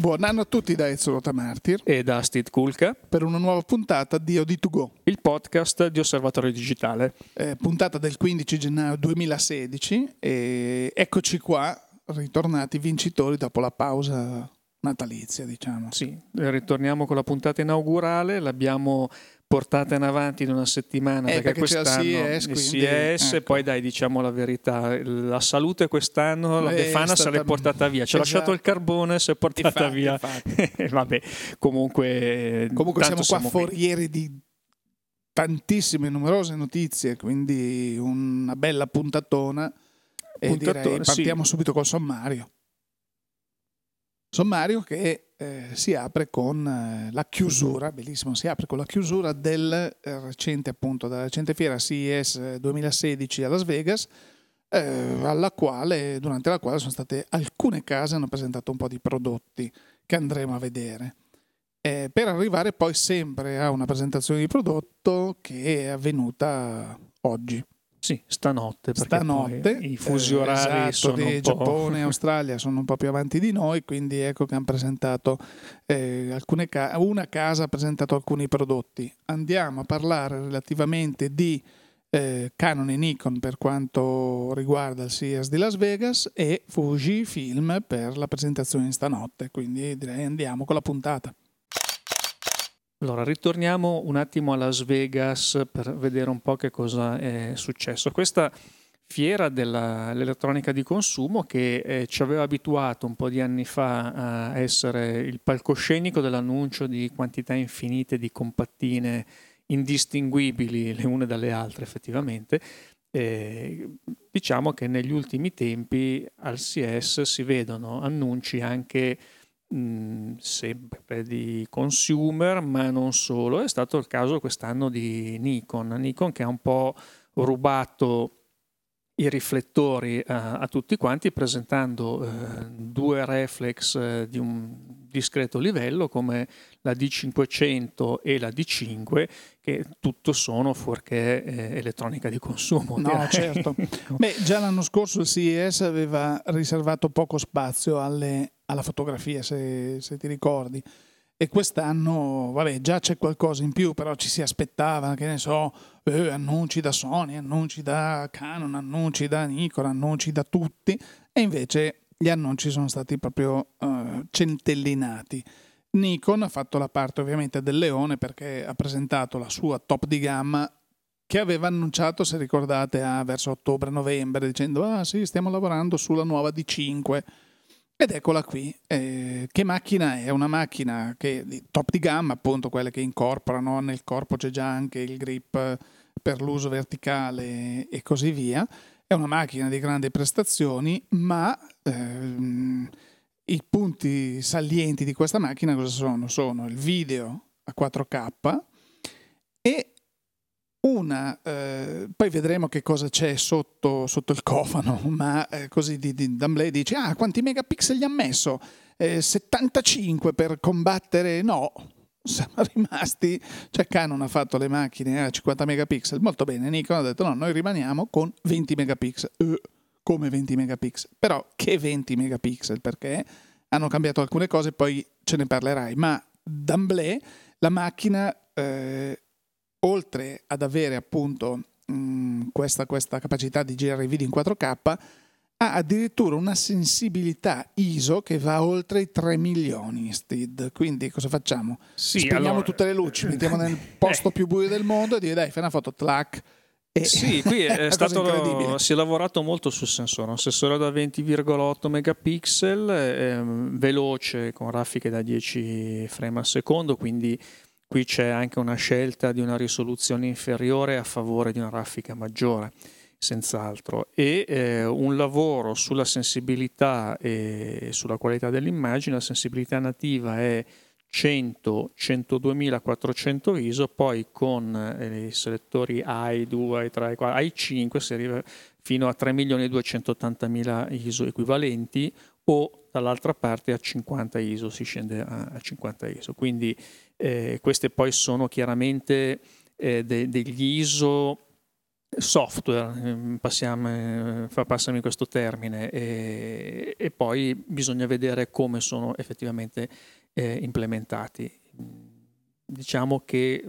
Buon anno a tutti da Ezio Rotamartir e da Steve Kulka per una nuova puntata di OD2Go, il podcast di Osservatorio Digitale. Eh, puntata del 15 gennaio 2016 e eccoci qua, ritornati vincitori dopo la pausa natalizia, diciamo. Sì, ritorniamo con la puntata inaugurale, l'abbiamo portata in avanti di una settimana eh, perché, perché quest'anno il CES, quindi, ecco. poi dai diciamo la verità la salute quest'anno la Eh, Befana se l'è portata via ci ha Esatto. lasciato il carbone si è portata Infatti, via infatti. vabbè comunque Comunque siamo qua qui. forieri di tantissime, numerose notizie, quindi una bella puntatona. E Puntatona, direi sì. partiamo subito col sommario. Sommario che eh, si apre con eh, la chiusura, bellissimo, si apre con la chiusura del eh, recente appunto, della recente fiera CES 2016 a Las Vegas, eh, alla quale, durante la quale sono state alcune case hanno presentato un po' di prodotti che andremo a vedere. Eh, per arrivare poi sempre a una presentazione di prodotto che è avvenuta oggi. Sì stanotte perché Stanotte i fusi eh, orari esatto, sono di Giappone e Australia sono un po' più avanti di noi, quindi ecco che hanno presentato eh, alcune ca- una casa ha presentato alcuni prodotti. Andiamo a parlare relativamente di eh, Canon e Nikon per quanto riguarda il CES di Las Vegas e Fujifilm per la presentazione stanotte, quindi direi andiamo con la puntata. Allora, ritorniamo un attimo a Las Vegas per vedere un po' che cosa è successo. Questa fiera dell'elettronica di consumo che eh, ci aveva abituato un po' di anni fa a essere il palcoscenico dell'annuncio di quantità infinite di compattine indistinguibili le une dalle altre effettivamente. Eh, diciamo che negli ultimi tempi al CES si vedono annunci anche mh, sempre di consumer, ma non solo. È stato il caso quest'anno di Nikon. Nikon che ha un po' rubato i riflettori a, a tutti quanti presentando eh, due reflex eh, di un discreto livello come la D500 e la D5 che tutto sono fuorché eh, elettronica di consumo. No, direi. certo. Beh, già l'anno scorso il CES aveva riservato poco spazio alle- alla fotografia, se, se ti ricordi. E quest'anno, vabbè, già c'è qualcosa in più, però ci si aspettava, che ne so, eh, annunci da Sony, annunci da Canon, annunci da Nikon, annunci da tutti. E invece gli annunci sono stati proprio eh, centellinati. Nikon ha fatto la parte ovviamente del leone perché ha presentato la sua top di gamma che aveva annunciato, se ricordate, a verso ottobre-novembre, dicendo ah sì, stiamo lavorando sulla nuova D5. Ed eccola qui. Eh, che macchina è? Una macchina che top di gamma, appunto, quelle che incorporano nel corpo c'è già anche il grip per l'uso verticale e così via. È una macchina di grandi prestazioni, ma ehm, i punti salienti di questa macchina cosa sono? Sono il video a 4K e una, eh, poi vedremo che cosa c'è sotto, sotto il cofano, ma eh, così di, di D'Amblè dice, ah, quanti megapixel gli ha messo? Eh, 75 per combattere? No, siamo rimasti, cioè Canon ha fatto le macchine a 50 megapixel, molto bene, Nikon ha detto no, noi rimaniamo con 20 megapixel, Eh, come 20 megapixel, però che 20 megapixel, perché hanno cambiato alcune cose, poi ce ne parlerai, ma D'Amblè la macchina... eh, oltre ad avere appunto mh, questa, questa capacità di girare i video in 4K, ha addirittura una sensibilità ISO che va oltre i 3 milioni STID. Quindi cosa facciamo? Sì, Spegniamo allora- tutte le luci, mettiamo nel posto più buio del mondo e dire dai, fai una foto, tlac. E Sì, qui è stato, incredibile. si è lavorato molto sul sensore, un sensore da 20,8 megapixel, ehm, veloce con raffiche da 10 frame al secondo, quindi qui c'è anche una scelta di una risoluzione inferiore a favore di una raffica maggiore, senz'altro, e eh, un lavoro sulla sensibilità e sulla qualità dell'immagine, la sensibilità nativa è 100 102.400 ISO, poi con eh, i selettori AI 2, AI 3, AI 4, AI 5 si arriva fino a 3.280.000 ISO equivalenti o dall'altra parte a 50 ISO si scende a, a 50 ISO. Quindi eh, queste poi sono chiaramente eh, de- degli ISO software, ehm, passiamo, passami questo termine, e, e, poi bisogna vedere come sono effettivamente eh, implementati diciamo che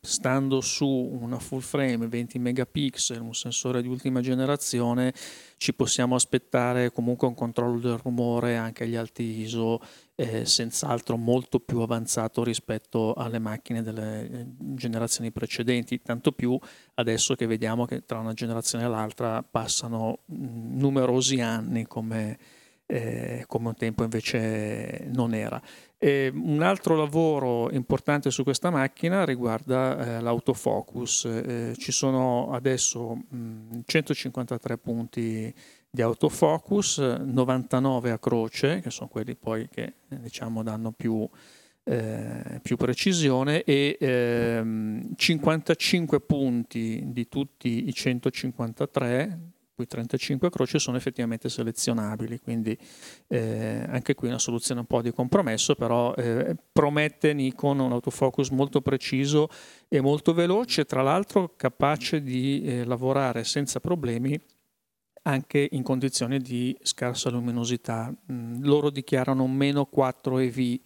stando su una full frame 20 megapixel, un sensore di ultima generazione, ci possiamo aspettare comunque un controllo del rumore anche agli alti ISO, eh, senz'altro molto più avanzato rispetto alle macchine delle eh, generazioni precedenti, tanto più adesso che vediamo che tra una generazione e l'altra passano numerosi anni come, eh, come un tempo invece non era. E un altro lavoro importante su questa macchina riguarda eh, l'autofocus. Eh, ci sono adesso mh, 153 punti di autofocus, 99 a croce, che sono quelli poi che diciamo danno più, eh, più precisione, e 55 ehm, punti di tutti i 153 cui 35 croci sono effettivamente selezionabili, quindi eh, anche qui una soluzione un po' di compromesso, però eh, promette Nikon un autofocus molto preciso e molto veloce, tra l'altro capace di eh, lavorare senza problemi anche in condizioni di scarsa luminosità. Mm, loro dichiarano meno 4 EV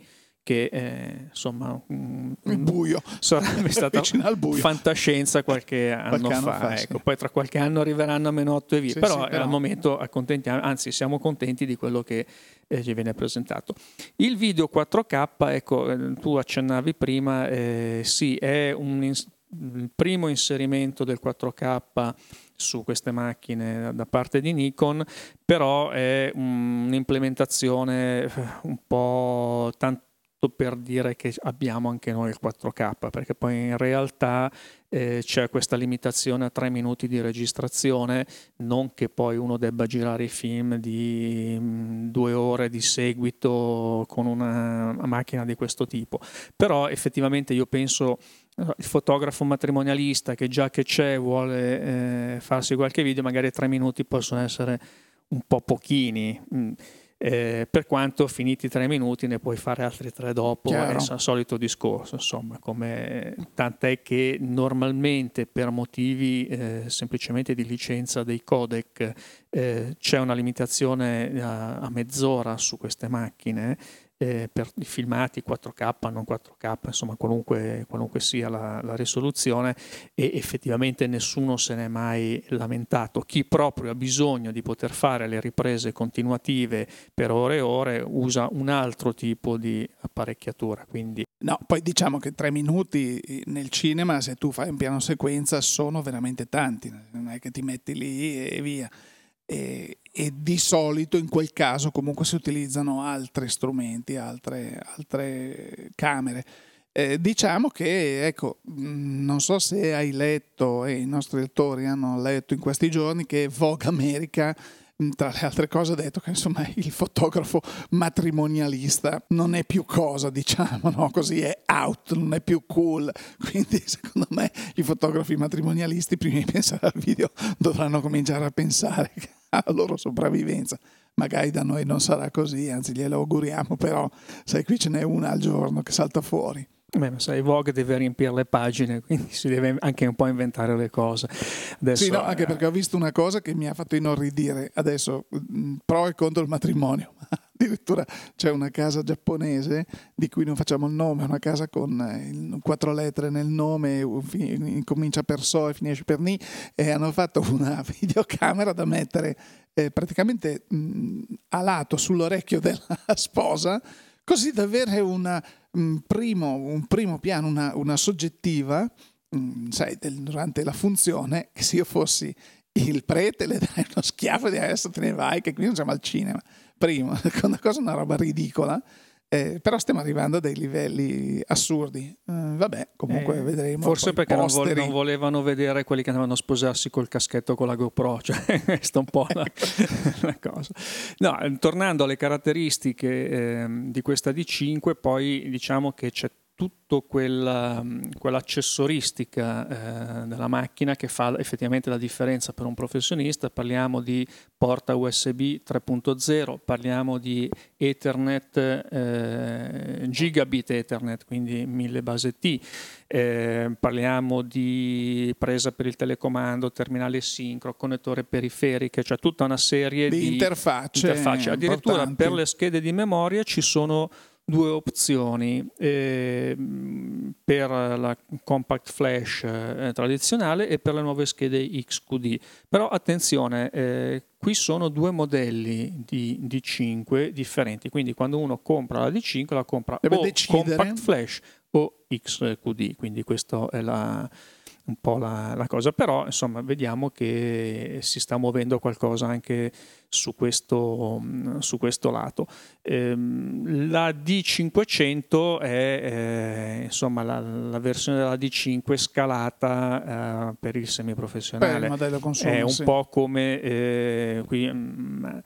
che eh, insomma mm, il buio sarebbe stata fantascienza qualche anno qualche fa, fa ecco. sì. poi tra qualche anno arriveranno a meno 8 e via sì, però, sì, al momento accontentiamo anzi siamo contenti di quello che eh, ci viene presentato il video 4K ecco eh, tu accennavi prima eh, sì è un ins- il primo inserimento del 4K su queste macchine da parte di Nikon, però è un'implementazione eh, un po' tanto per dire che abbiamo anche noi il 4K, perché poi in realtà eh, c'è questa limitazione a tre minuti di registrazione, non che poi uno debba girare i film di mh, mm, due ore di seguito con una, una macchina di questo tipo. Però effettivamente io penso il fotografo matrimonialista che già che c'è vuole eh, farsi qualche video, magari tre minuti possono essere un po' pochini. Mm eh, per quanto finiti tre minuti ne puoi fare altri tre dopo, Chiaro. è il solito discorso, insomma, come, tant'è che normalmente per motivi eh, semplicemente di licenza dei codec eh, c'è una limitazione a, a mezz'ora su queste macchine eh, per i filmati 4K, non 4K, insomma qualunque, qualunque sia la, la, risoluzione e effettivamente nessuno se n'è mai lamentato. Chi proprio ha bisogno di poter fare le riprese continuative per ore e ore usa un altro tipo di apparecchiatura. Quindi... No, poi diciamo che tre minuti nel cinema, se tu fai un piano sequenza, sono veramente tanti, non è che ti metti lì e via e, e, di solito in quel caso comunque si utilizzano altri strumenti, altre, altre camere. Eh, diciamo che, ecco, mm, non so se hai letto e i nostri lettori hanno letto in questi giorni che Vogue America mm, tra le altre cose ha detto che insomma il fotografo matrimonialista non è più cosa, diciamo, no? così è out, non è più cool. Quindi secondo me i fotografi matrimonialisti prima di pensare al video dovranno cominciare a pensare alla loro sopravvivenza. Magari da noi non sarà così, anzi glielo auguriamo, però sai qui ce n'è una al giorno che salta fuori. Beh, ma sai, Vogue deve riempire le pagine, quindi si deve anche un po' inventare le cose. Adesso, sì, no, anche perché ho visto una cosa che mi ha fatto inorridire. Adesso, pro e contro il matrimonio. Addirittura c'è una casa giapponese di cui non facciamo il nome, una casa con eh, quattro lettere nel nome, comincia per So e finisce per Ni, e hanno fatto una videocamera da mettere eh, praticamente mh, mm, a lato sull'orecchio della sposa, così da avere una un primo, un primo piano, una, una soggettiva, mh, sai, del, durante la funzione, che se io fossi il prete le dai uno schiaffo di adesso te ne vai, che qui non siamo al cinema. Primo, seconda cosa, una roba ridicola. Eh, però stiamo arrivando a dei livelli assurdi. Eh, vabbè, comunque eh, vedremo. Forse perché non, vo- non, volevano vedere quelli che andavano a sposarsi col caschetto con la GoPro, cioè questa è un po' la, la, cosa. No, tornando alle caratteristiche ehm, di questa D5, poi diciamo che c'è tutta quella, quell'accessoristica eh, della macchina che fa effettivamente la differenza per un professionista. Parliamo di porta USB 3.0, parliamo di Ethernet, eh, gigabit Ethernet, quindi 1000 base T, eh, parliamo di presa per il telecomando, terminale sincro, connettore periferiche, cioè tutta una serie di, di interfacce. interfacce. Addirittura per le schede di memoria ci sono due opzioni eh, per la compact flash eh, tradizionale e per le nuove schede XQD. Però attenzione, eh, qui sono due modelli di D5 differenti, quindi quando uno compra la D5 la compra Deve o decidere. compact flash o XQD, quindi questa è la un po' la, la, cosa, però insomma vediamo che si sta muovendo qualcosa anche su questo, su questo lato. Ehm, la D500 è eh, insomma la, la, versione della D5 scalata eh, per il semiprofessionale. Per il consumo, è un sì. po' come eh, qui... Mh, mm,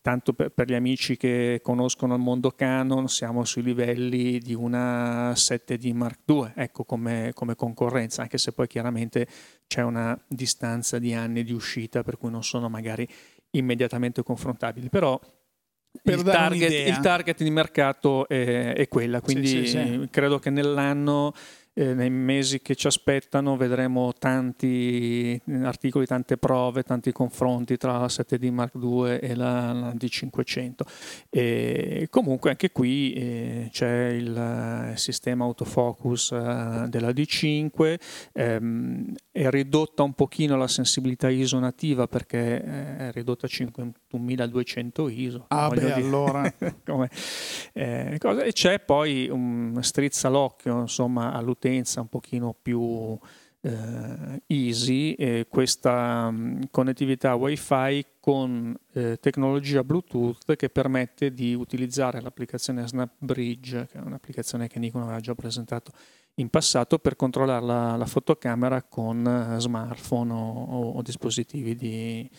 tanto per, per, gli amici che conoscono il mondo Canon, siamo sui livelli di una 7D Mark II, ecco come, come concorrenza, anche se poi chiaramente c'è una distanza di anni di uscita, per cui non sono magari immediatamente confrontabili. Però il target, il target, di mercato è, è quella, quindi sì, sì, sì. credo che nell'anno eh, nei mesi che ci aspettano vedremo tanti articoli, tante prove, tanti confronti tra la 7D Mark II e la, la D500. E comunque anche qui eh, c'è il, il, sistema autofocus eh, della D5, ehm, è ridotta un pochino la sensibilità ISO nativa perché eh, è ridotta a 51.200 ISO. Ah beh, allora... come, eh, e c'è poi un strizza l'occhio insomma all'utente un'utenza un pochino più eh, easy eh, questa mh, connettività wifi con eh, tecnologia bluetooth che permette di utilizzare l'applicazione SnapBridge che è un'applicazione che Nikon aveva già presentato in passato per controllare la, la fotocamera con eh, smartphone o, o, o dispositivi di,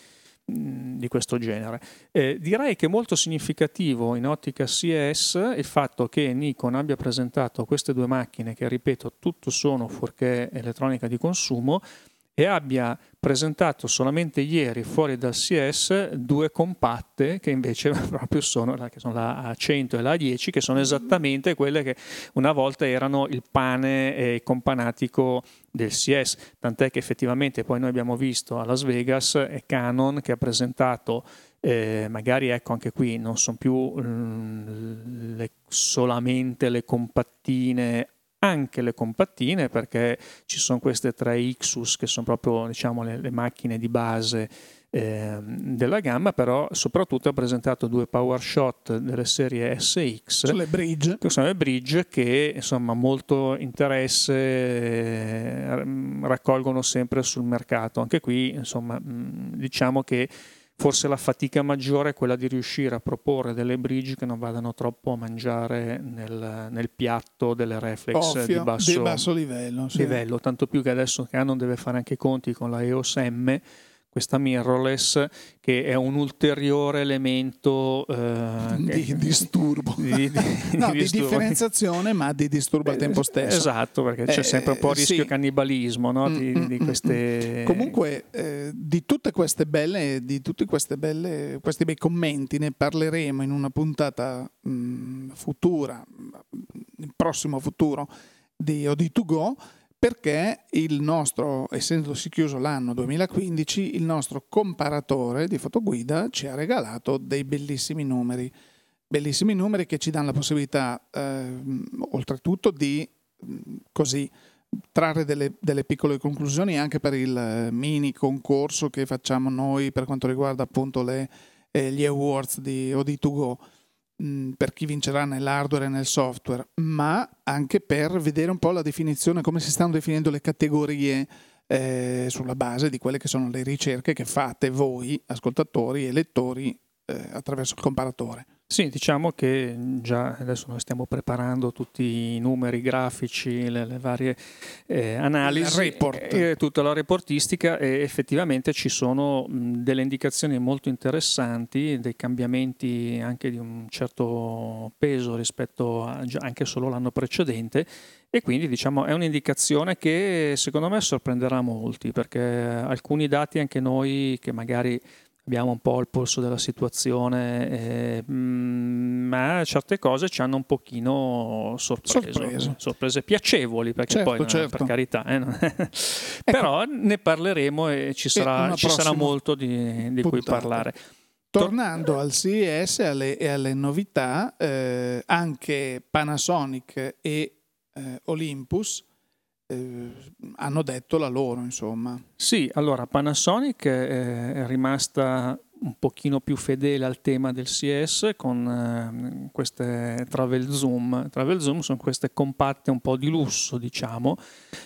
di questo genere. Eh, direi che è molto significativo in ottica CS il fatto che Nikon abbia presentato queste due macchine che, ripeto, tutto sono fuorché elettronica di consumo e abbia presentato solamente ieri fuori dal CS due compatte che invece proprio sono, che sono la A100 e la A10 che sono esattamente quelle che una volta erano il pane e companatico del CS tant'è che effettivamente poi noi abbiamo visto a Las Vegas è Canon che ha presentato eh, magari ecco anche qui non sono più mh, mm, le, solamente le compattine anche le compattine perché ci sono queste tre Ixus che sono proprio diciamo, le, le macchine di base eh, della gamma, però soprattutto ha presentato due power shot delle serie SX. Sono le bridge. Che sono le bridge che insomma molto interesse eh, raccolgono sempre sul mercato. Anche qui insomma diciamo che Forse la fatica maggiore è quella di riuscire a proporre delle bridge che non vadano troppo a mangiare nel, nel piatto delle reflex Ovvio, di, basso, di basso livello, sì. livello. Tanto più che adesso Canon deve fare anche i conti con la EOS M questa mirrorless che è un ulteriore elemento eh, di disturbo, di, di, no, di, di differenziazione ma di disturbo al tempo stesso. Esatto, perché c'è eh, sempre un po' il rischio sì. cannibalismo no? di, mm, mm, mm, queste... Comunque eh, di tutte queste belle, di tutti queste belle, questi bei commenti ne parleremo in una puntata mh, futura, nel prossimo futuro di OD2Go perché il nostro, essendosi chiuso l'anno 2015, il nostro comparatore di fotoguida ci ha regalato dei bellissimi numeri, bellissimi numeri che ci danno la possibilità, eh, oltretutto, di così trarre delle, delle, piccole conclusioni anche per il mini concorso che facciamo noi per quanto riguarda appunto le, eh, gli awards di OD2Go per chi vincerà nell'hardware e nel software, ma anche per vedere un po' la definizione, come si stanno definendo le categorie eh, sulla base di quelle che sono le ricerche che fate voi, ascoltatori e lettori, eh, attraverso il comparatore. Sì, diciamo che già adesso noi stiamo preparando tutti i numeri grafici, le, le varie eh, analisi, report. tutta la reportistica e effettivamente ci sono mh, delle indicazioni molto interessanti, dei cambiamenti anche di un certo peso rispetto a anche solo l'anno precedente e quindi diciamo è un'indicazione che secondo me sorprenderà molti perché alcuni dati anche noi che magari abbiamo un po' il polso della situazione, eh, mm, ma certe cose ci hanno un pochino sorpreso, sorprese, sorprese piacevoli, perché certo, poi certo. per carità, eh, però ecco, ne parleremo e ci sarà, ci sarà molto di, di cui parlare. Tornando al CES e alle, e alle novità, eh, anche Panasonic e eh, Olympus eh, hanno detto la loro, insomma. Sì, allora Panasonic è rimasta un pochino più fedele al tema del CS con eh, queste travel zoom. Travel zoom sono queste compatte un po' di lusso, diciamo.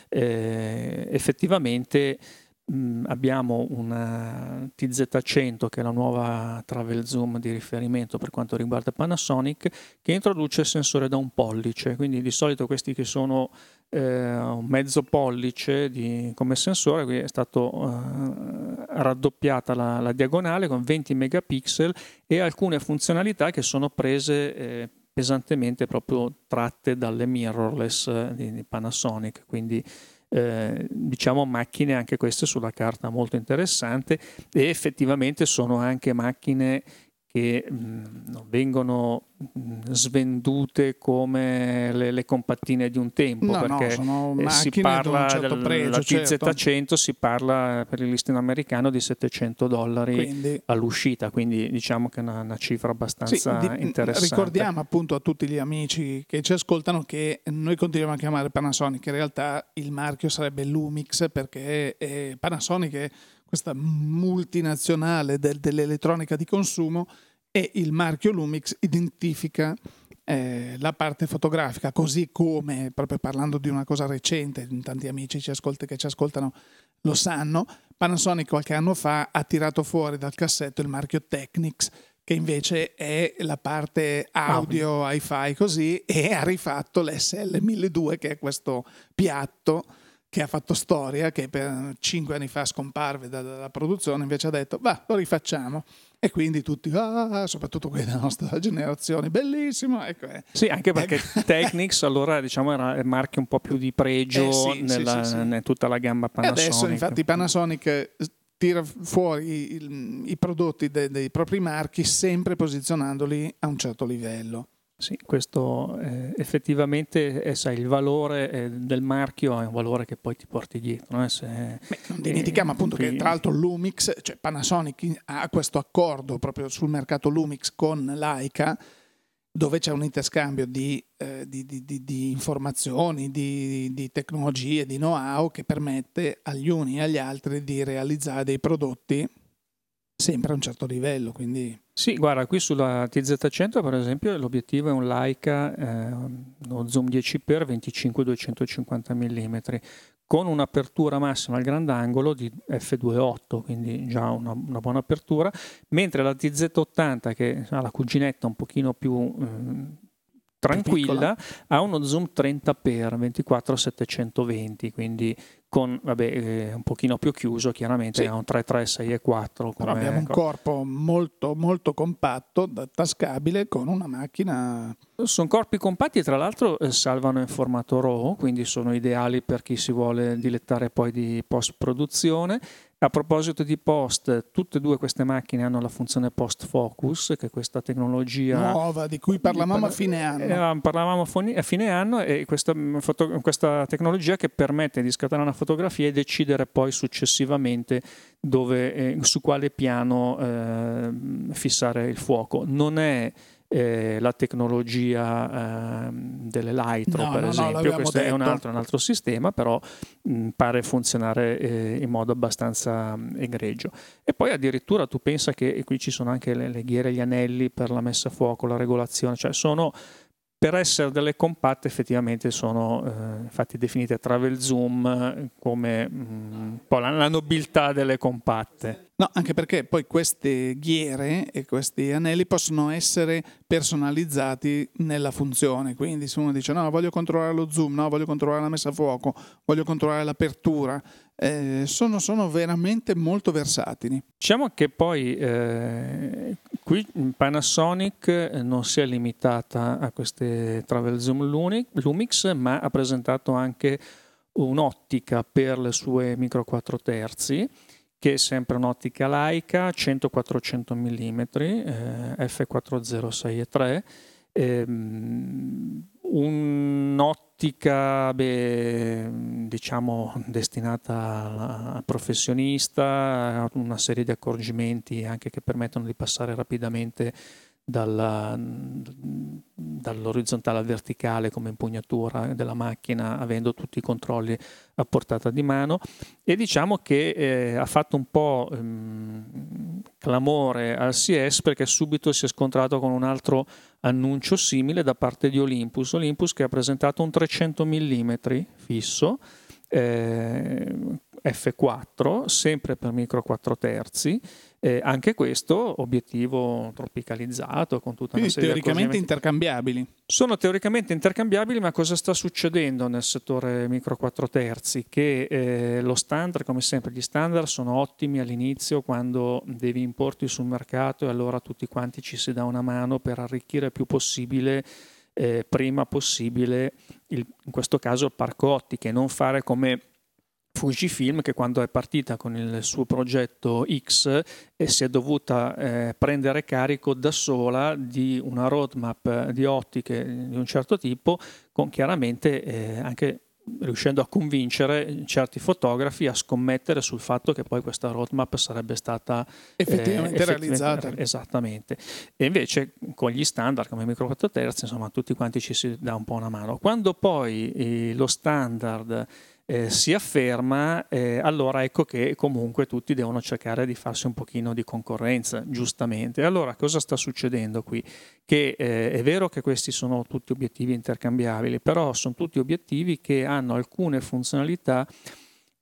Eh, effettivamente mh, abbiamo una TZ100 che è la nuova travel zoom di riferimento per quanto riguarda Panasonic che introduce il sensore da un pollice, quindi di solito questi che sono eh, un mezzo pollice di, come sensore, qui è stata eh, raddoppiata la, la, diagonale con 20 megapixel e alcune funzionalità che sono prese eh, pesantemente proprio tratte dalle mirrorless eh, di, di Panasonic, quindi eh, diciamo macchine anche queste sulla carta molto interessante e effettivamente sono anche macchine che mh, non vengono mh, svendute come le, le, compattine di un tempo no, perché no, eh, si parla certo della TZ100 certo. si parla per il listino americano di 700 dollari quindi, all'uscita quindi diciamo che è una, una cifra abbastanza sì, di, interessante ricordiamo appunto a tutti gli amici che ci ascoltano che noi continuiamo a chiamare Panasonic in realtà il marchio sarebbe Lumix perché è Panasonic è questa multinazionale del, dell'elettronica di consumo e il marchio Lumix identifica eh, la parte fotografica, così come, proprio parlando di una cosa recente, tanti amici ci ascolti, che ci ascoltano lo sanno, Panasonic qualche anno fa ha tirato fuori dal cassetto il marchio Technics, che invece è la parte audio, hi-fi così, e ha rifatto l'SL1200, che è questo piatto che ha fatto storia, che per cinque anni fa scomparve dalla produzione, invece ha detto, va, lo rifacciamo. E quindi tutti, ah, soprattutto quelli della nostra generazione, bellissimo. Ecco, eh. Sì, anche perché ecco. Technics allora diciamo era il marchio un po' più di pregio eh sì, nella, sì, sì, in tutta la gamma Panasonic. E adesso infatti Panasonic tira fuori i, i prodotti de, dei propri marchi sempre posizionandoli a un certo livello. Sì, questo eh, effettivamente è, sai, il valore eh, del marchio è un valore che poi ti porti dietro. Eh? Se, Beh, non dimentichiamo appunto che tra l'altro Lumix, cioè Panasonic ha questo accordo proprio sul mercato Lumix con Leica dove c'è un interscambio di, eh, di, di, di informazioni, di, tecnologie, di know-how che permette agli uni e agli altri di realizzare dei prodotti sempre a un certo livello. Quindi... Sì, guarda, qui sulla TZ100 per esempio l'obiettivo è un Leica, eh, uno zoom 10x 25-250 mm, con un'apertura massima al grandangolo di f2.8, quindi già una, una, buona apertura, mentre la TZ80 che ha la cuginetta un pochino più... Eh, tranquilla, ha uno zoom 30x 24-720, quindi con vabbè, eh, un pochino più chiuso, chiaramente sì. ha un 3.3, 6.4. Però abbiamo un corpo molto, molto compatto, tascabile, con una macchina... Sono corpi compatti e tra l'altro eh, salvano in formato RAW, quindi sono ideali per chi si vuole dilettare poi di post-produzione a proposito di post, tutte e due queste macchine hanno la funzione post focus, che è questa tecnologia nuova di cui parlavamo a fine anno. Eh, parlavamo a fine anno e questa, mm, foto, questa, tecnologia che permette di scattare una fotografia e decidere poi successivamente dove, eh, su quale piano eh, fissare il fuoco. Non è eh, la tecnologia eh, delle Lightro, no, per no, esempio, no, questo è un altro, un altro, sistema, però mh, pare funzionare eh, in modo abbastanza mh, egregio. E poi addirittura tu pensa che qui ci sono anche le, le ghiere, gli anelli per la messa a fuoco, la regolazione, cioè sono per essere delle compatte effettivamente sono eh, infatti definite travel zoom come mh, un po' la, la nobiltà delle compatte. No, anche perché poi queste ghiere e questi anelli possono essere personalizzati nella funzione. Quindi se uno dice no, voglio controllare lo zoom, no, voglio controllare la messa a fuoco, voglio controllare l'apertura, eh, sono, sono, veramente molto versatili. Diciamo che poi eh, qui Panasonic non si è limitata a queste Travel Zoom Lumix, ma ha presentato anche un'ottica per le sue micro 4 terzi che è sempre un'ottica laica 100-400 mm eh, f406 ehm, un'ottica beh, diciamo destinata al professionista una serie di accorgimenti anche che permettono di passare rapidamente dalla, dall'orizzontale al verticale come impugnatura della macchina avendo tutti i controlli a portata di mano. E diciamo che eh, ha fatto un po' ehm, clamore al CS perché subito si è scontrato con un altro annuncio simile da parte di Olympus. Olympus che ha presentato un 300 mm fisso eh, F4 sempre per micro 4 terzi eh, anche questo obiettivo tropicalizzato con tutta Quindi una serie teoricamente intercambiabili. Sono teoricamente intercambiabili, ma cosa sta succedendo nel settore micro 4 terzi? Che eh, lo standard, come sempre, gli standard sono ottimi all'inizio quando devi importi sul mercato e allora tutti quanti ci si dà una mano per arricchire il più possibile eh, prima possibile il, in questo caso il parco ottiche, non fare come Fujifilm che quando è partita con il suo progetto X eh, si è dovuta eh, prendere carico da sola di una roadmap di ottiche di un certo tipo con chiaramente eh, anche riuscendo a convincere certi fotografi a scommettere sul fatto che poi questa roadmap sarebbe stata effettivamente, eh, realizzata. Esattamente. E invece con gli standard come micro 4 terzi, insomma, tutti quanti ci si dà un po' una mano. Quando poi eh, lo standard eh, si afferma, eh, allora ecco che comunque tutti devono cercare di farsi un pochino di concorrenza, giustamente. Allora cosa sta succedendo qui? Che eh, è vero che questi sono tutti obiettivi intercambiabili, però sono tutti obiettivi che hanno alcune funzionalità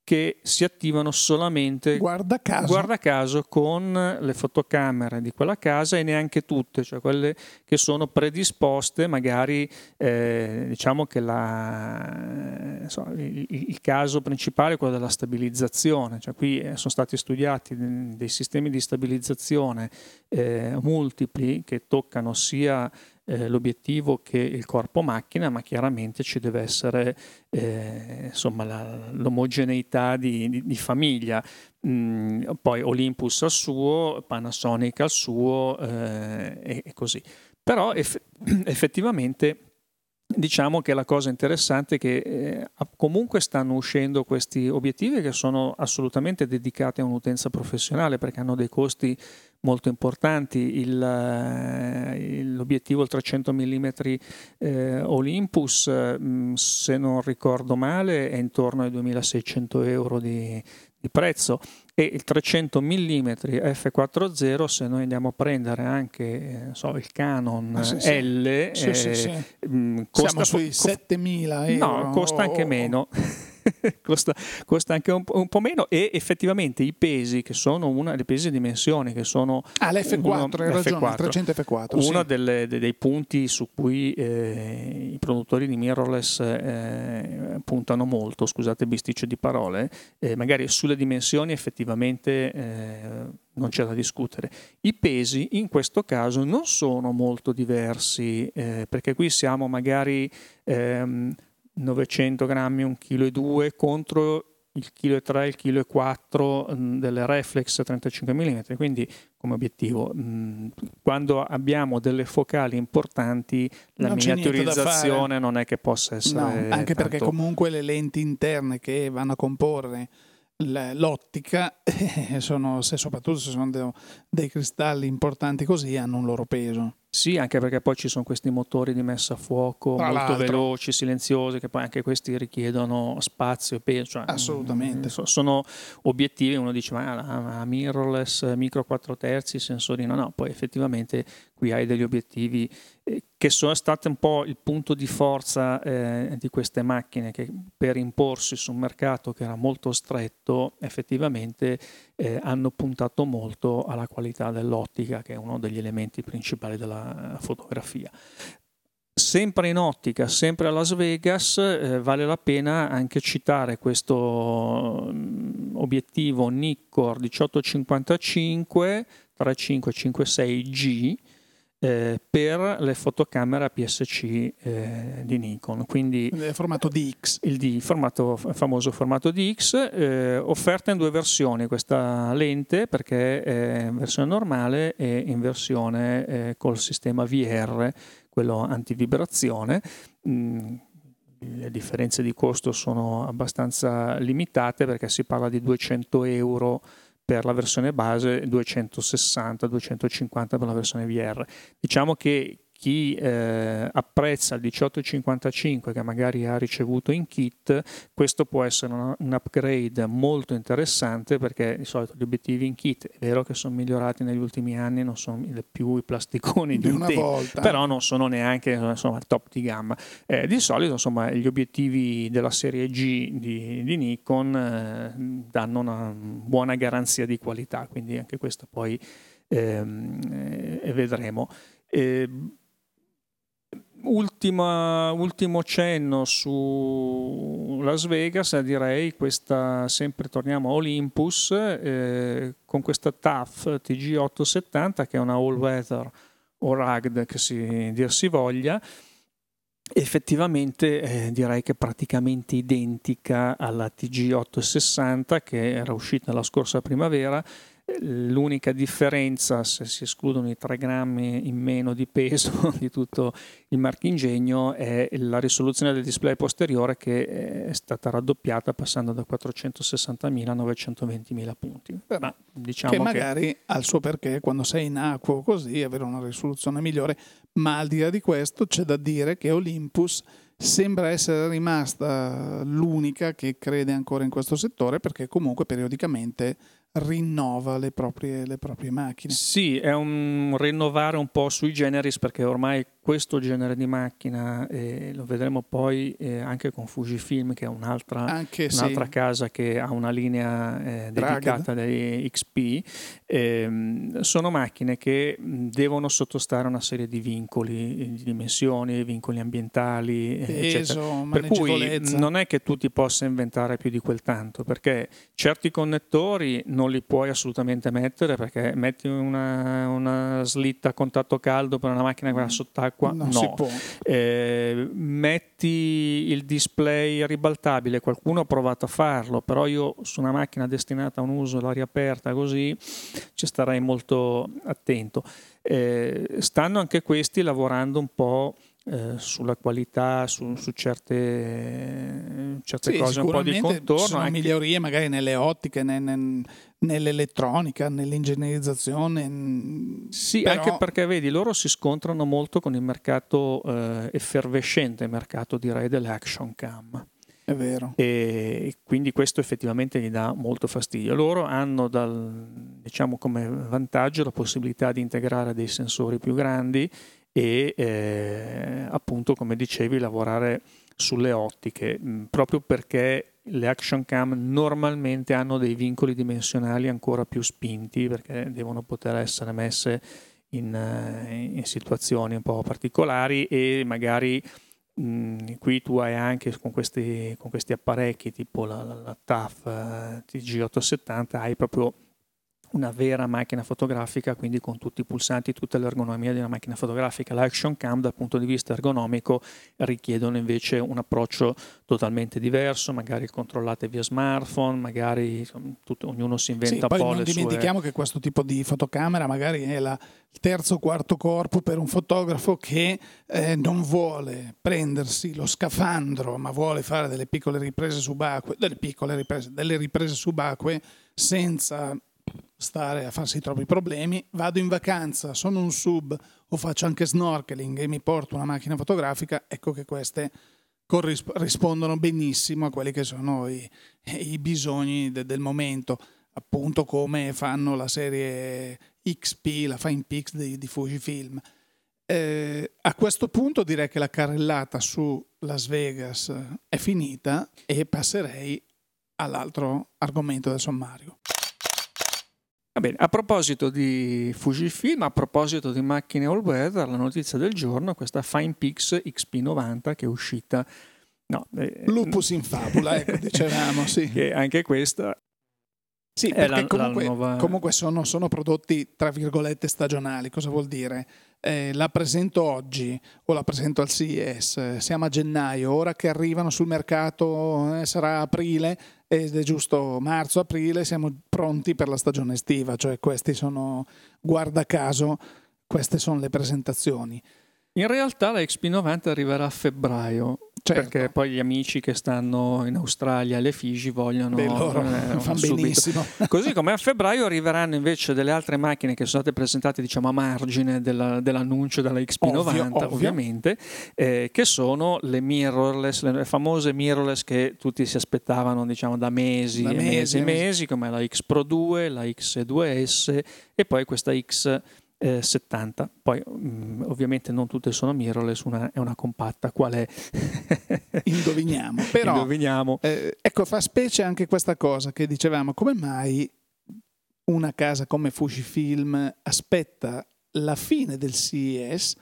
che si attivano solamente guarda caso. guarda caso. con le fotocamere di quella casa e neanche tutte, cioè quelle che sono predisposte, magari eh, diciamo che la, so, il, il, caso principale è quello della stabilizzazione, cioè qui eh, sono stati studiati dei sistemi di stabilizzazione eh, multipli che toccano sia eh, l'obiettivo che il corpo macchina, ma chiaramente ci deve essere eh, insomma, la, l'omogeneità di, di, di famiglia. Mm, poi Olympus al suo, Panasonic al suo eh, e, così. Però eff- effettivamente diciamo che la cosa interessante è che eh, comunque stanno uscendo questi obiettivi che sono assolutamente dedicati a un'utenza professionale perché hanno dei costi molto importanti. Il, eh, l'obiettivo il 300 mm eh, Olympus, mh, mm, se non ricordo male, è intorno ai 2600 euro di, di prezzo e il 300 mm f4.0 se noi andiamo a prendere anche eh, so, il Canon ah, sì, L sì. Eh, sì, mh, costa Siamo sui 7000 euro no costa anche meno costa, costa, anche un, un, po' meno e effettivamente i pesi che sono una delle pesi di dimensioni che sono ah l'F4 uno, hai ragione F4, 300 F4 uno sì. dei punti su cui eh, i produttori di mirrorless eh, puntano molto scusate il bisticcio di parole eh, magari sulle dimensioni effettivamente eh, non c'è da discutere. I pesi in questo caso non sono molto diversi eh, perché qui siamo magari ehm, 900 grammi, 1,2 kg contro il chilo e 3, il chilo e 4 mm, delle reflex 35 mm, quindi come obiettivo mm, quando abbiamo delle focali importanti la non miniaturizzazione non è che possa essere no, anche tanto... perché comunque le lenti interne che vanno a comporre l'ottica, sono, se soprattutto se sono dei cristalli importanti così, hanno un loro peso. Sì, anche perché poi ci sono questi motori di messa a fuoco Tra molto l'altro. veloci, silenziosi, che poi anche questi richiedono spazio e peso. Cioè, Assolutamente. Mm, sono obiettivi, uno dice ma la mirrorless, micro 4 terzi, sensori, no, no, poi effettivamente qui hai degli obiettivi eh, che sono state un po' il punto di forza eh, di queste macchine che per imporsi su un mercato che era molto stretto effettivamente eh, hanno puntato molto alla qualità dell'ottica che è uno degli elementi principali della fotografia. Sempre in ottica, sempre a Las Vegas, eh, vale la pena anche citare questo mm, obiettivo Nikkor 1855 3556G eh, per le fotocamere APS-C eh, di Nikon. Quindi il formato DX. Il, D, formato, famoso formato DX, eh, offerta in due versioni questa lente perché è in versione normale e in versione eh, col sistema VR, quello antivibrazione. Mm, le differenze di costo sono abbastanza limitate perché si parla di 200 euro per la versione base 260-250 per la versione VR. Diciamo che chi eh, apprezza il 1855 che magari ha ricevuto in kit, questo può essere un, un, upgrade molto interessante perché di solito gli obiettivi in kit è vero che sono migliorati negli ultimi anni, non sono più i plasticoni di, di un tempo, volta. però non sono neanche insomma, top di gamma. Eh, di solito insomma, gli obiettivi della serie G di, di Nikon eh, danno una buona garanzia di qualità, quindi anche questo poi ehm, eh, vedremo. Eh, Ultima, ultimo cenno su Las Vegas, direi questa, sempre torniamo a Olympus, eh, con questa TAF TG870 che è una all weather o rugged che si dir si voglia, effettivamente eh, direi che è praticamente identica alla TG860 che era uscita la scorsa primavera L'unica differenza, se si escludono i 3 grammi in meno di peso di tutto il marchingegno, è la risoluzione del display posteriore che è stata raddoppiata passando da 460.000 a 920.000 punti. Ma diciamo che magari che... ha il suo perché quando sei in acqua o così avere una risoluzione migliore, ma al di là di questo c'è da dire che Olympus sembra essere rimasta l'unica che crede ancora in questo settore perché comunque periodicamente rinnova le proprie, le proprie, macchine. Sì, è un rinnovare un po' sui generis perché ormai questo genere di macchina, eh, lo vedremo poi eh, anche con Fujifilm che è un'altra, anche, un'altra sì. casa che ha una linea eh, dedicata dai XP, ehm, sono macchine che devono sottostare a una serie di vincoli di dimensioni, vincoli ambientali, Peso, per cui non è che tu ti possa inventare più di quel tanto perché certi connettori non non li puoi assolutamente mettere perché metti una, una slitta a contatto caldo per una macchina che va sott'acqua, non no. Eh, metti il display ribaltabile, qualcuno ha provato a farlo, però io su una macchina destinata a un uso all'aria aperta così ci starei molto attento. Eh, stanno anche questi lavorando un po' Eh, sulla qualità, su, su certe, certe sì, cose un po' di contorno. Sono anche... migliorie magari nelle ottiche, ne, ne, nell'elettronica, nell'ingegnerizzazione. Sì, però... anche perché vedi, loro si scontrano molto con il mercato eh, effervescente, mercato direi dell'action cam. È vero. E quindi questo effettivamente gli dà molto fastidio. Loro hanno dal, diciamo come vantaggio la possibilità di integrare dei sensori più grandi e eh, appunto come dicevi lavorare sulle ottiche mh, proprio perché le action cam normalmente hanno dei vincoli dimensionali ancora più spinti perché devono poter essere messe in, uh, in situazioni un po' particolari e magari mh, qui tu hai anche con questi, con questi apparecchi tipo la, la, la TAF eh, TG870 hai proprio una vera macchina fotografica, quindi con tutti i pulsanti, tutta l'ergonomia di una macchina fotografica. L'action cam dal punto di vista ergonomico richiedono invece un approccio totalmente diverso, magari controllate via smartphone, magari tutto, ognuno si inventa sì, un po' non dimentichiamo sue... che questo tipo di fotocamera magari è la, il terzo o quarto corpo per un fotografo che eh, non vuole prendersi lo scafandro, ma vuole fare delle piccole riprese subacquee, delle piccole riprese, delle riprese subacquee senza stare a farsi troppi problemi, vado in vacanza, sono un sub o faccio anche snorkeling e mi porto una macchina fotografica, ecco che queste corrispondono benissimo a quelli che sono i, i bisogni de, del momento, appunto come fanno la serie XP, la Fine Pix di, di Fujifilm. Eh, a questo punto direi che la carrellata su Las Vegas è finita e passerei all'altro argomento del sommario. Va bene, a proposito di Fujifilm, a proposito di macchine all weather, la notizia del giorno è questa FinePix XP90 che è uscita. No, eh, Lupus in fabula, ecco, dicevamo, sì. Che anche questa sì, perché la, comunque, la nuova... comunque sono, sono, prodotti tra virgolette stagionali. Cosa vuol dire? Eh, la presento oggi o la presento al CES, siamo a gennaio, ora che arrivano sul mercato eh, sarà aprile ed è giusto marzo-aprile, siamo pronti per la stagione estiva, cioè questi sono, guarda caso, queste sono le presentazioni. In realtà la XP90 arriverà a febbraio, Certo. Perché poi gli amici che stanno in Australia alle Figi vogliono Beh, loro eh, fanno benissimo. Così come a febbraio arriveranno invece delle altre macchine che sono state presentate diciamo a margine della, dell'annuncio della XP90 ovvio, ovvio. ovviamente, eh, che sono le mirrorless, le famose mirrorless che tutti si aspettavano diciamo da mesi da e mesi e mesi, come la X Pro 2, la X2S e poi questa X eh, 70. Poi mh, mm, ovviamente non tutte sono mirrorless, una è una compatta, qual è? Indoviniamo. Però, Indoviniamo. Eh, ecco, fa specie anche questa cosa che dicevamo, come mai una casa come Fujifilm aspetta la fine del CES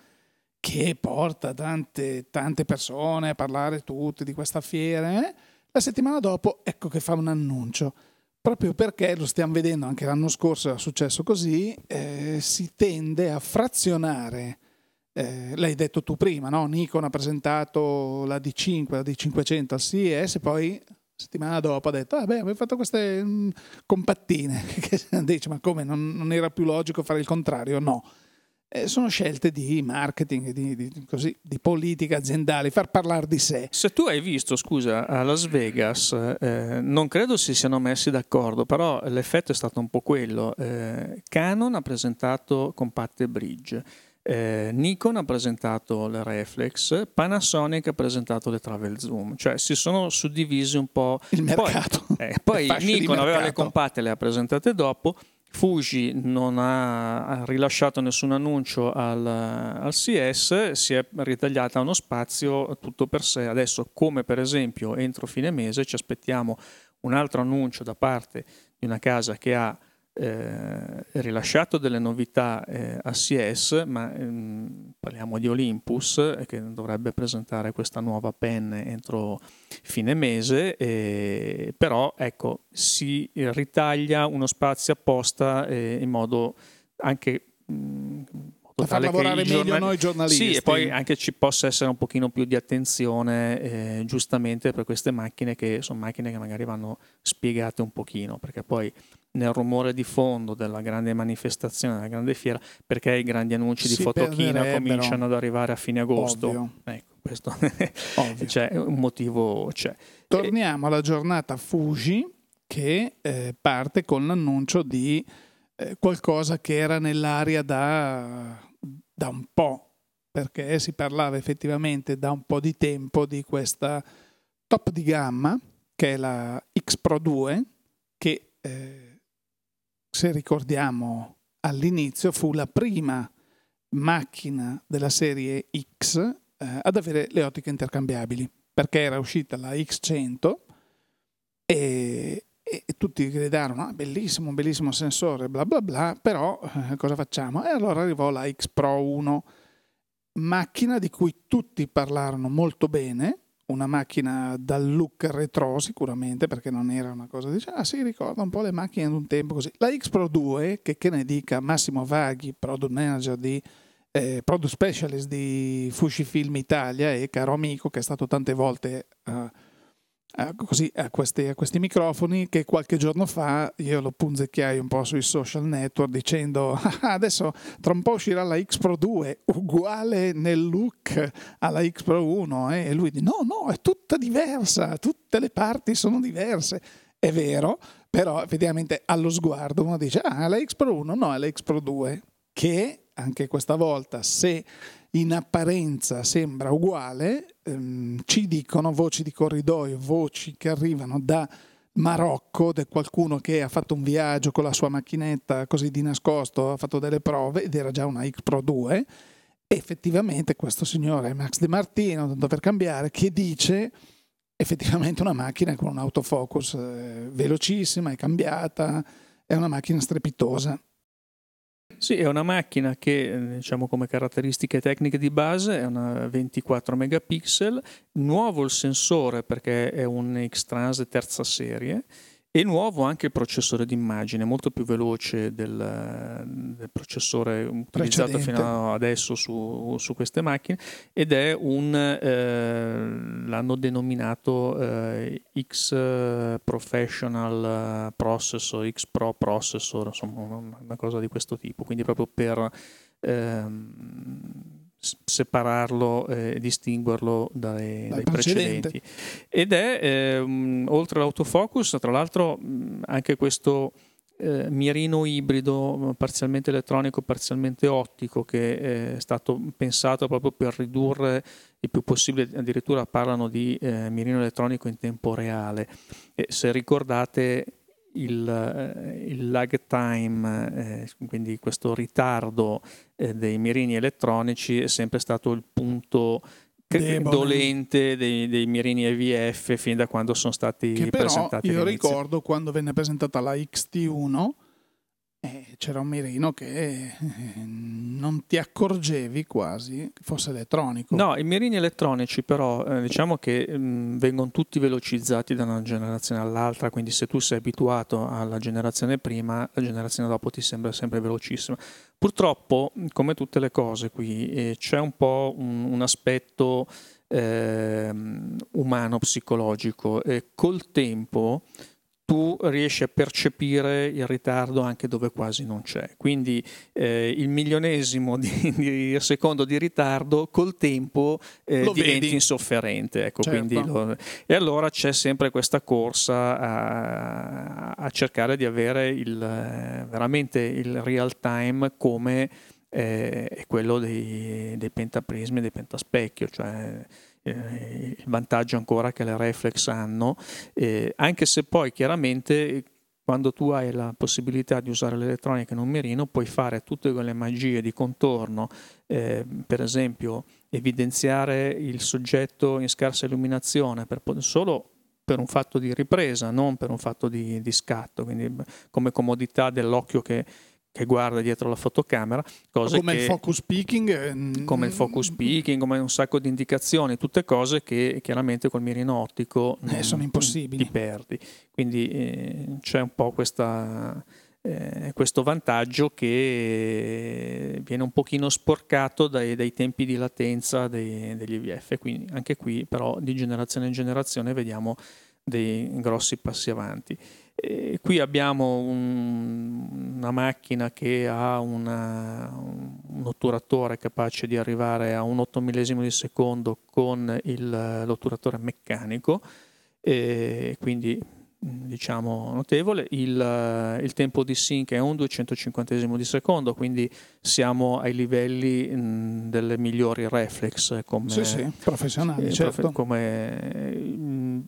che porta tante, tante persone a parlare tutte di questa fiera, eh? la settimana dopo ecco che fa un annuncio proprio perché lo stiamo vedendo anche l'anno scorso, è successo così, eh, si tende a frazionare. Eh, l'hai detto tu prima, no? Nikon ha presentato la D5, la D500 al CES, poi settimana dopo ha detto, ah, abbiamo fatto queste mh, mm, compattine. Dice, ma come, non, non era più logico fare il contrario? No eh, sono scelte di marketing, di, di, così, di, politica aziendale, far parlare di sé. Se tu hai visto, scusa, a Las Vegas, eh, non credo si siano messi d'accordo, però l'effetto è stato un po' quello. Eh, Canon ha presentato compatte bridge. Eh, Nikon ha presentato le reflex, Panasonic ha presentato le travel zoom, cioè si sono suddivisi un po' il mercato. Poi, eh, poi Nikon aveva le compatte, le ha presentate dopo, Fuji non ha rilasciato nessun annuncio al, al, CS, si è ritagliata uno spazio tutto per sé. Adesso, come per esempio entro fine mese, ci aspettiamo un altro annuncio da parte di una casa che ha eh, rilasciato delle novità eh, a CS, ma ehm, parliamo di Olympus eh, che dovrebbe presentare questa nuova pen entro fine mese, eh, però ecco, si ritaglia uno spazio apposta eh, in modo anche mh, mm, per far lavorare meglio giornali... noi giornalisti. Sì, e poi anche ci possa essere un pochino più di attenzione, eh, giustamente per queste macchine che sono macchine che magari vanno spiegate un pochino, perché poi nel rumore di fondo della grande manifestazione, della grande fiera, perché i grandi annunci di fotochina cominciano ad arrivare a fine agosto. Ovvio. Ecco, questo c'è un motivo c'è. Torniamo alla giornata Fuji che eh, parte con l'annuncio di eh, qualcosa che era nell'aria da, da un po', perché si parlava effettivamente da un po' di tempo di questa top di gamma che è la X Pro 2 che eh, se ricordiamo all'inizio, fu la prima macchina della serie X eh, ad avere le ottiche intercambiabili, perché era uscita la X100 e, e tutti gridarono, ah, bellissimo, bellissimo sensore, bla bla bla, però eh, cosa facciamo? E allora arrivò la X Pro 1, macchina di cui tutti parlarono molto bene, una macchina dal look retro sicuramente perché non era una cosa dice ah sì ricorda un po' le macchine di un tempo così. La X Pro 2 che, che ne dica Massimo Vaghi product manager di eh, product specialist di Fujifilm Italia e caro amico che è stato tante volte uh, a, così, a, questi, a, questi, microfoni che qualche giorno fa io lo punzecchiai un po' sui social network dicendo ah, adesso tra un po' uscirà la X Pro 2 uguale nel look alla X Pro 1 eh? e lui dice no no è tutta diversa tutte le parti sono diverse è vero però effettivamente allo sguardo uno dice ah la X Pro 1 no è la X Pro 2 che anche questa volta se in apparenza sembra uguale, ehm, ci dicono voci di corridoio, voci che arrivano da Marocco, da qualcuno che ha fatto un viaggio con la sua macchinetta così di nascosto, ha fatto delle prove ed era già una X Pro 2 effettivamente questo signore Max De Martino, tanto per cambiare, che dice effettivamente una macchina con un autofocus eh, velocissima, è cambiata, è una macchina strepitosa. Sì, è una macchina che, diciamo come caratteristiche tecniche di base, è una 24 megapixel, nuovo il sensore perché è un X-Trans terza serie, e nuovo anche il processore d'immagine, molto più veloce del, del processore utilizzato Precedente. fino adesso su, su, queste macchine ed è un, eh, l'hanno denominato eh, X Professional Processor, X Pro Processor, insomma una cosa di questo tipo, quindi proprio per... Ehm, separarlo e eh, distinguerlo dai, dai precedenti. Ed è, eh, oltre all'autofocus, tra l'altro anche questo eh, mirino ibrido, parzialmente elettronico, parzialmente ottico, che è stato pensato proprio per ridurre il più possibile, addirittura parlano di eh, mirino elettronico in tempo reale. E se ricordate il, eh, il, lag time, eh, quindi questo ritardo eh, dei mirini elettronici è sempre stato il punto Debole. dolente dei, dei, mirini EVF fin da quando sono stati che presentati. Io all'inizio. ricordo quando venne presentata la XT1 eh, c'era un mirino che eh, non ti accorgevi quasi che fosse elettronico. No, i mirini elettronici però eh, diciamo che mh, mm, vengono tutti velocizzati da una generazione all'altra, quindi se tu sei abituato alla generazione prima, la generazione dopo ti sembra sempre velocissima. Purtroppo, come tutte le cose qui, eh, c'è un po' un, un aspetto ehm, umano, psicologico col tempo tu riesci a percepire il ritardo anche dove quasi non c'è. Quindi eh, il milionesimo di, di, secondo di ritardo col tempo eh, diventi vedi. insofferente. Ecco, certo. lo, e allora c'è sempre questa corsa a, a cercare di avere il, veramente il real time come eh, quello dei, dei pentaprismi e dei pentaspecchio. Cioè, eh, il vantaggio ancora che le reflex hanno, eh, anche se poi chiaramente quando tu hai la possibilità di usare l'elettronica in un mirino puoi fare tutte quelle magie di contorno, eh, per esempio evidenziare il soggetto in scarsa illuminazione per, solo per un fatto di ripresa, non per un fatto di, di scatto, quindi come comodità dell'occhio che che guarda dietro la fotocamera. Cose come che, il focus peaking. Eh, come il focus peaking, come un sacco di indicazioni, tutte cose che chiaramente col mirino ottico eh, sono impossibili. Ti perdi. Quindi eh, c'è un po' questa, eh, questo vantaggio che viene un pochino sporcato dai, dai tempi di latenza dei, degli EVF. Quindi anche qui però di generazione in generazione vediamo dei grossi passi avanti. E qui abbiamo un, una macchina che ha una, un otturatore capace di arrivare a un 8 millesimo di secondo con il, l'otturatore meccanico, quindi diciamo notevole. Il, il, tempo di sync è un 250 di secondo, quindi siamo ai livelli mh, delle migliori reflex come, sì, sì, professionali, eh, certo. profe- come mh,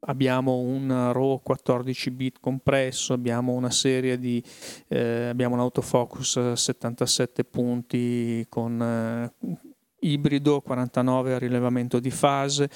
abbiamo un RAW 14 bit compresso, abbiamo una serie di eh, abbiamo un autofocus 77 punti con eh, ibrido 49 a rilevamento di fase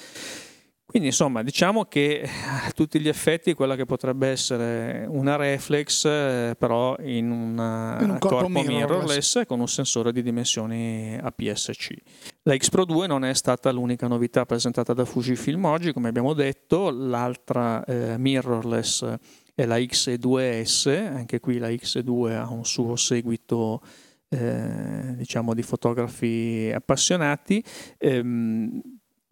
quindi insomma diciamo che a tutti gli effetti quella che potrebbe essere una reflex eh, però in, una, in un corpo, corpo mirrorless con un sensore di dimensioni APS-C. La X Pro 2 non è stata l'unica novità presentata da Fujifilm oggi, come abbiamo detto, l'altra eh, mirrorless è la X2S, anche qui la X2 ha un suo seguito eh, diciamo di fotografi appassionati. Ehm,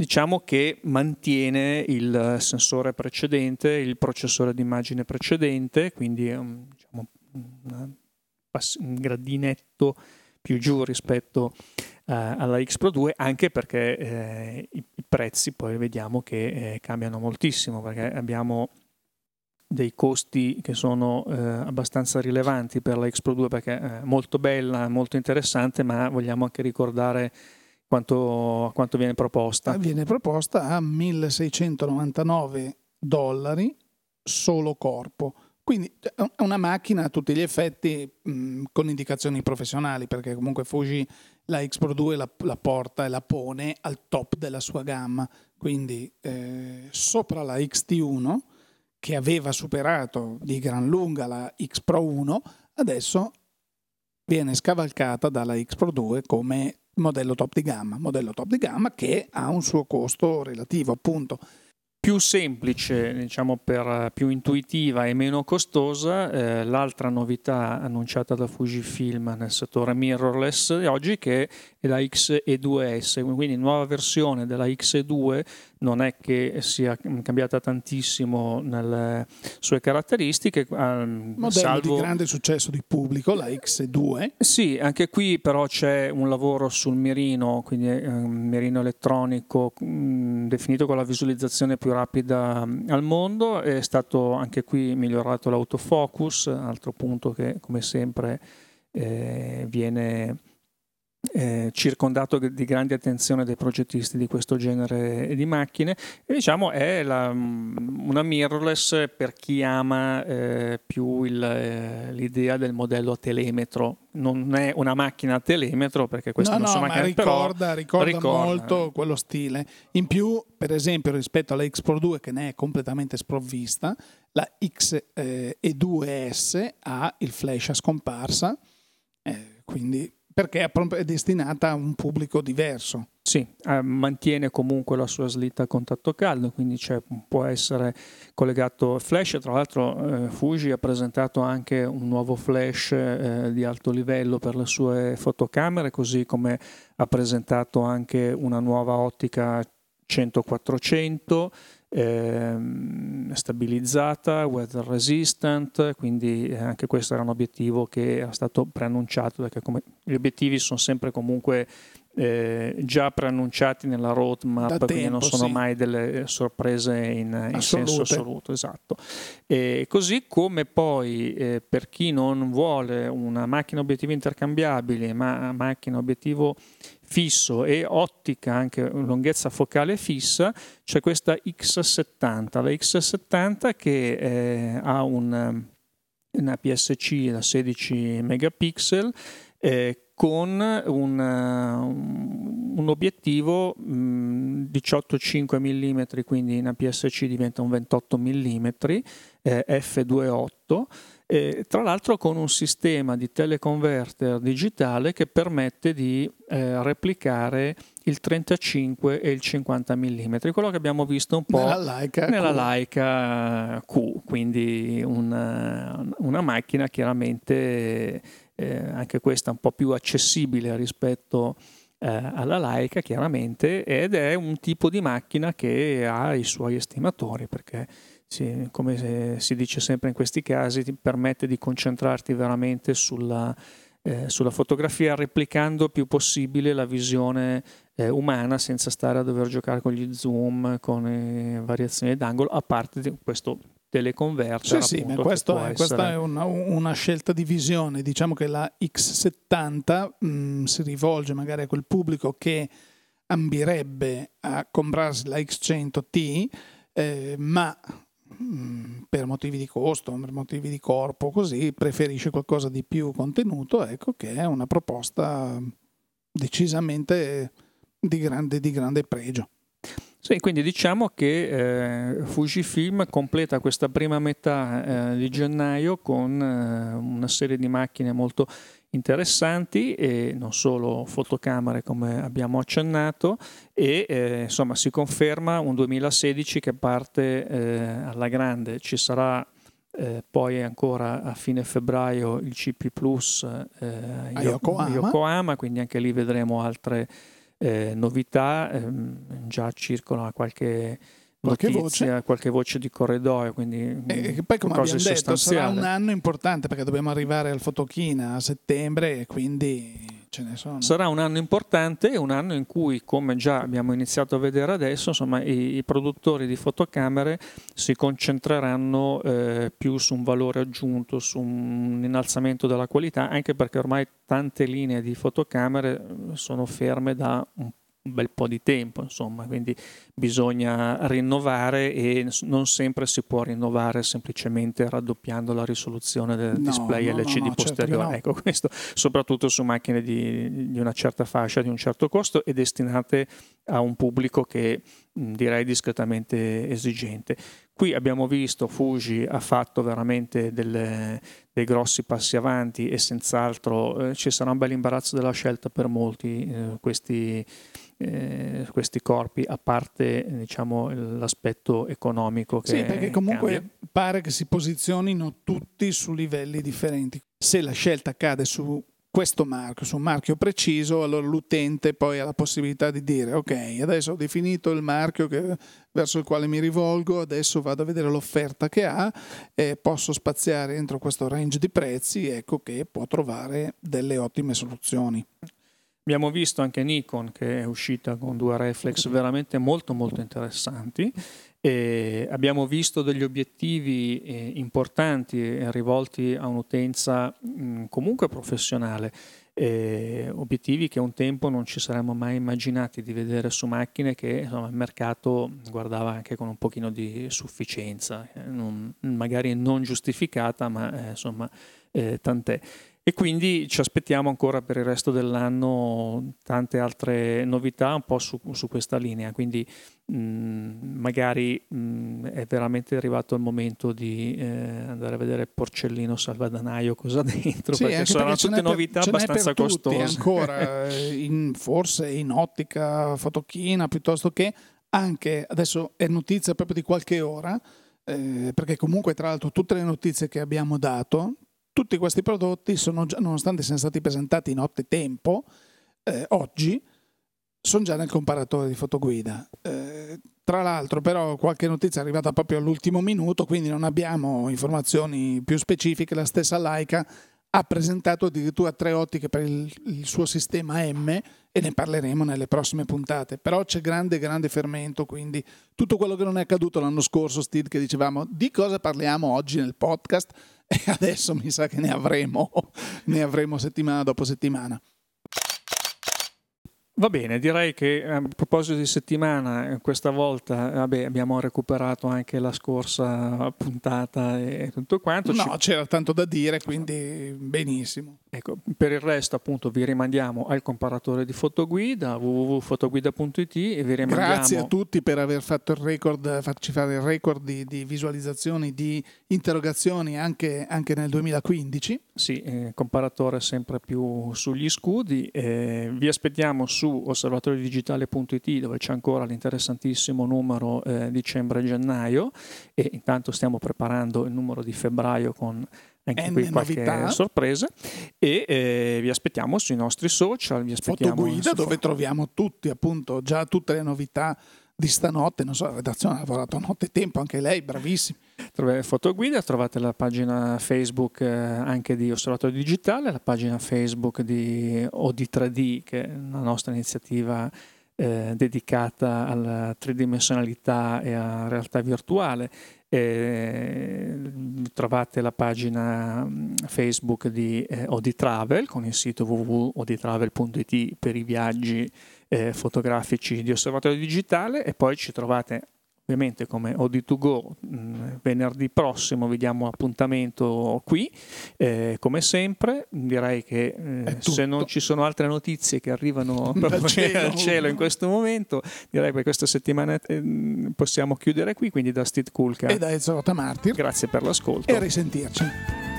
diciamo che mantiene il sensore precedente, il processore d'immagine precedente, quindi un, diciamo, un gradinetto più giù rispetto uh, alla X Pro 2, anche perché eh, i, i, prezzi poi vediamo che eh, cambiano moltissimo, perché abbiamo dei costi che sono eh, abbastanza rilevanti per la X Pro 2 perché è molto bella, molto interessante, ma vogliamo anche ricordare quanto, quanto viene proposta? Viene proposta a 1699 dollari solo corpo, Quindi è una macchina a tutti gli effetti mh, con indicazioni professionali, perché comunque Fuji la X Pro 2 la, la, porta e la pone al top della sua gamma. Quindi eh, sopra la XT1, che aveva superato di gran lunga la X Pro 1, adesso viene scavalcata dalla X Pro 2 come modello top di gamma, modello top di gamma che ha un suo costo relativo appunto. Più semplice, diciamo per, più intuitiva e meno costosa, eh, l'altra novità annunciata da Fujifilm nel settore mirrorless di oggi che è la XE2S, quindi nuova versione della XE2 non è che sia cambiata tantissimo nelle sue caratteristiche. Ehm, Modello salvo... di grande successo di pubblico, la X2. Sì, anche qui però c'è un lavoro sul mirino, quindi un mirino elettronico mh, definito con la visualizzazione più rapida al mondo. È stato anche qui migliorato l'autofocus, altro punto che come sempre eh, viene eh, circondato di grande attenzione dai progettisti di questo genere di macchine e diciamo è la, mm, una mirrorless per chi ama eh, più il, eh, l'idea del modello a telemetro. Non è una macchina a telemetro perché queste no, non no, sono macchine ricorda, ricorda, ricorda, molto quello stile. In più per esempio rispetto alla X Pro 2 che ne è completamente sprovvista la X2S eh, ha il flash a scomparsa eh, quindi perché è destinata a un pubblico diverso. Sì, eh, mantiene comunque la sua slitta a contatto caldo, quindi può essere collegato flash. Tra l'altro eh, Fuji ha presentato anche un nuovo flash eh, di alto livello per le sue fotocamere, così come ha presentato anche una nuova ottica 100-400 eh, stabilizzata, weather resistant, quindi eh, anche questo era un obiettivo che era stato preannunciato, perché come, gli obiettivi sono sempre comunque eh, già preannunciati nella roadmap, da quindi tempo, non sono sì. mai delle sorprese in, in senso assoluto. Esatto. E così come poi eh, per chi non vuole una macchina obiettivo intercambiabile, ma macchina obiettivo fisso e ottica, anche lunghezza focale fissa, c'è questa X70. La X70 che eh, ha un, una PSC da 16 megapixel eh, con un, un obiettivo mh, 18,5 mm, quindi in APS-C diventa un 28 mm, eh, f2.8 eh, tra l'altro con un sistema di teleconverter digitale che permette di eh, replicare il 35 e il 50 mm, quello che abbiamo visto un po' nella Leica, nella Q. Leica Q, quindi una, una macchina chiaramente eh, anche questa un po' più accessibile rispetto eh, alla Leica chiaramente ed è un tipo di macchina che ha i suoi estimatori perché sì, come si dice sempre in questi casi, ti permette di concentrarti veramente sulla, eh, sulla fotografia replicando il più possibile la visione eh, umana senza stare a dover giocare con gli zoom, con le variazioni d'angolo, a parte questo teleconverter. Sì, appunto, sì, questo è, questa è una, una, scelta di visione. Diciamo che la X70 mh, mm, si rivolge magari a quel pubblico che ambirebbe a comprarsi la X100T, eh, ma per motivi di costo, per motivi di corpo, così preferisce qualcosa di più contenuto, ecco che è una proposta decisamente di grande, di grande pregio. Sì, quindi diciamo che eh, Fujifilm completa questa prima metà eh, di gennaio con eh, una serie di macchine molto interessanti e non solo fotocamere come abbiamo accennato e eh, insomma si conferma un 2016 che parte eh, alla grande, ci sarà eh, poi ancora a fine febbraio il CP Plus a Yokohama. Yokohama, quindi anche lì vedremo altre eh, novità, ehm, già circola qualche qualche notizia, voce. qualche voce di corridoio, quindi e poi come abbiamo detto sarà un anno importante perché dobbiamo arrivare al Fotochina a settembre e quindi ce ne sono. Sarà un anno importante un anno in cui, come già abbiamo iniziato a vedere adesso, insomma, i, i produttori di fotocamere si concentreranno eh, più su un valore aggiunto, su un innalzamento della qualità, anche perché ormai tante linee di fotocamere sono ferme da un un bel po' di tempo, insomma, quindi bisogna rinnovare e non sempre si può rinnovare semplicemente raddoppiando la risoluzione del no, display no, LCD no, posteriore. Certo ecco, questo soprattutto su macchine di, di, una certa fascia, di un certo costo e destinate a un pubblico che direi discretamente esigente. Qui abbiamo visto Fuji ha fatto veramente delle, dei grossi passi avanti e senz'altro eh, ci sarà un bel imbarazzo della scelta per molti eh, questi, eh, questi, corpi, a parte diciamo, l'aspetto economico. Che sì, perché comunque cambia. pare che si posizionino tutti su livelli differenti. Se la scelta cade su questo marchio, su un marchio preciso, allora l'utente poi ha la possibilità di dire ok, adesso ho definito il marchio che, verso il quale mi rivolgo, adesso vado a vedere l'offerta che ha e posso spaziare entro questo range di prezzi, ecco che può trovare delle ottime soluzioni. Abbiamo visto anche Nikon che è uscita con due reflex veramente molto molto interessanti e abbiamo visto degli obiettivi eh, importanti e rivolti a un'utenza mh, comunque professionale, eh, obiettivi che un tempo non ci saremmo mai immaginati di vedere su macchine che insomma, il mercato guardava anche con un pochino di sufficienza, eh, non, magari non giustificata, ma eh, insomma eh, tant'è. E quindi ci aspettiamo ancora per il resto dell'anno tante altre novità un po' su, su questa linea, quindi mh, mm, magari mh, mm, è veramente arrivato il momento di eh, andare a vedere Porcellino Salvadanaio cosa dentro, sì, perché saranno tutte per, novità abbastanza costose. ancora, eh, in, forse in ottica, fotochina, piuttosto che anche, adesso è notizia proprio di qualche ora, eh, perché comunque tra l'altro tutte le notizie che abbiamo dato tutti questi prodotti sono già, nonostante siano stati presentati in notte tempo, eh, oggi sono già nel comparatore di fotoguida. Eh, tra l'altro, però, qualche notizia è arrivata proprio all'ultimo minuto, quindi non abbiamo informazioni più specifiche. La stessa Leica ha presentato addirittura tre ottiche per il, il, suo sistema M e ne parleremo nelle prossime puntate. Però c'è grande, grande fermento, quindi tutto quello che non è accaduto l'anno scorso, Steve, che dicevamo di cosa parliamo oggi nel podcast, e adesso mi sa che ne avremo, ne avremo settimana dopo settimana. Va bene, direi che a proposito di settimana, questa volta vabbè, abbiamo recuperato anche la scorsa puntata e tutto quanto. No, Ci... c'era tanto da dire, quindi benissimo. Ecco, per il resto appunto vi rimandiamo al comparatore di fotoguida www.fotoguida.it e vi rimandiamo... Grazie a tutti per aver fatto il record, farci fare il record di, di visualizzazioni, di interrogazioni anche, anche nel 2015. Sì, eh, comparatore sempre più sugli scudi. Eh, vi aspettiamo su osservatoriodigitale.it dove c'è ancora l'interessantissimo numero eh, dicembre-gennaio e intanto stiamo preparando il numero di febbraio con anche N qui qualche novità. sorpresa e eh, vi aspettiamo sui nostri social vi aspettiamo fotoguida dove troviamo tutti appunto già tutte le novità di stanotte, non so, la redazione ha lavorato notte e tempo, anche lei, bravissima. Trovate fotoguida, trovate la pagina Facebook eh, anche di Osservatorio Digitale, la pagina Facebook di OD3D, che è una nostra iniziativa eh, dedicata alla tridimensionalità e alla realtà virtuale. Eh, trovate la pagina mm, Facebook di eh, OD Travel con il sito www.odtravel.it per i viaggi eh, fotografici di osservatorio digitale e poi ci trovate ovviamente come OD2Go mh, mm, venerdì prossimo vi diamo appuntamento qui eh, come sempre direi che eh, se non ci sono altre notizie che arrivano dal cielo. cielo. in questo momento direi che questa settimana eh, possiamo chiudere qui quindi da Steve Kulka e da Ezra Martir grazie per l'ascolto e a risentirci